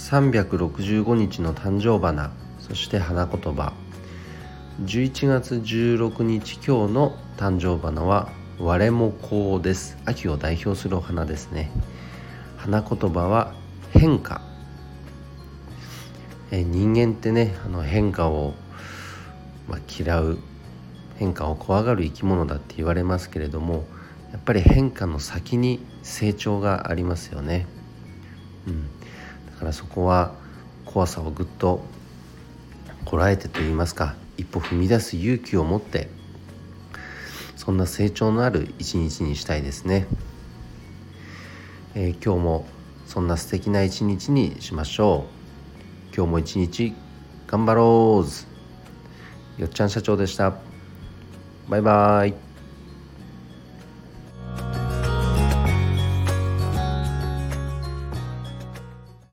365日の誕生花そして花言葉。11月16日今日の誕生花は我もこうです。秋を代表するお花ですね。花言葉は変化。え人間ってねあの変化を、まあ、嫌う変化を怖がる生き物だって言われますけれどもやっぱり変化の先に成長がありますよね、からそこは怖さをぐっとこらえてと言いますか一歩踏み出す勇気を持ってそんな成長のある一日にしたいですね、えー、今日もそんな素敵な一日にしましょう。今日も一日頑張ろう。よっちゃん社長でした。バイバイ。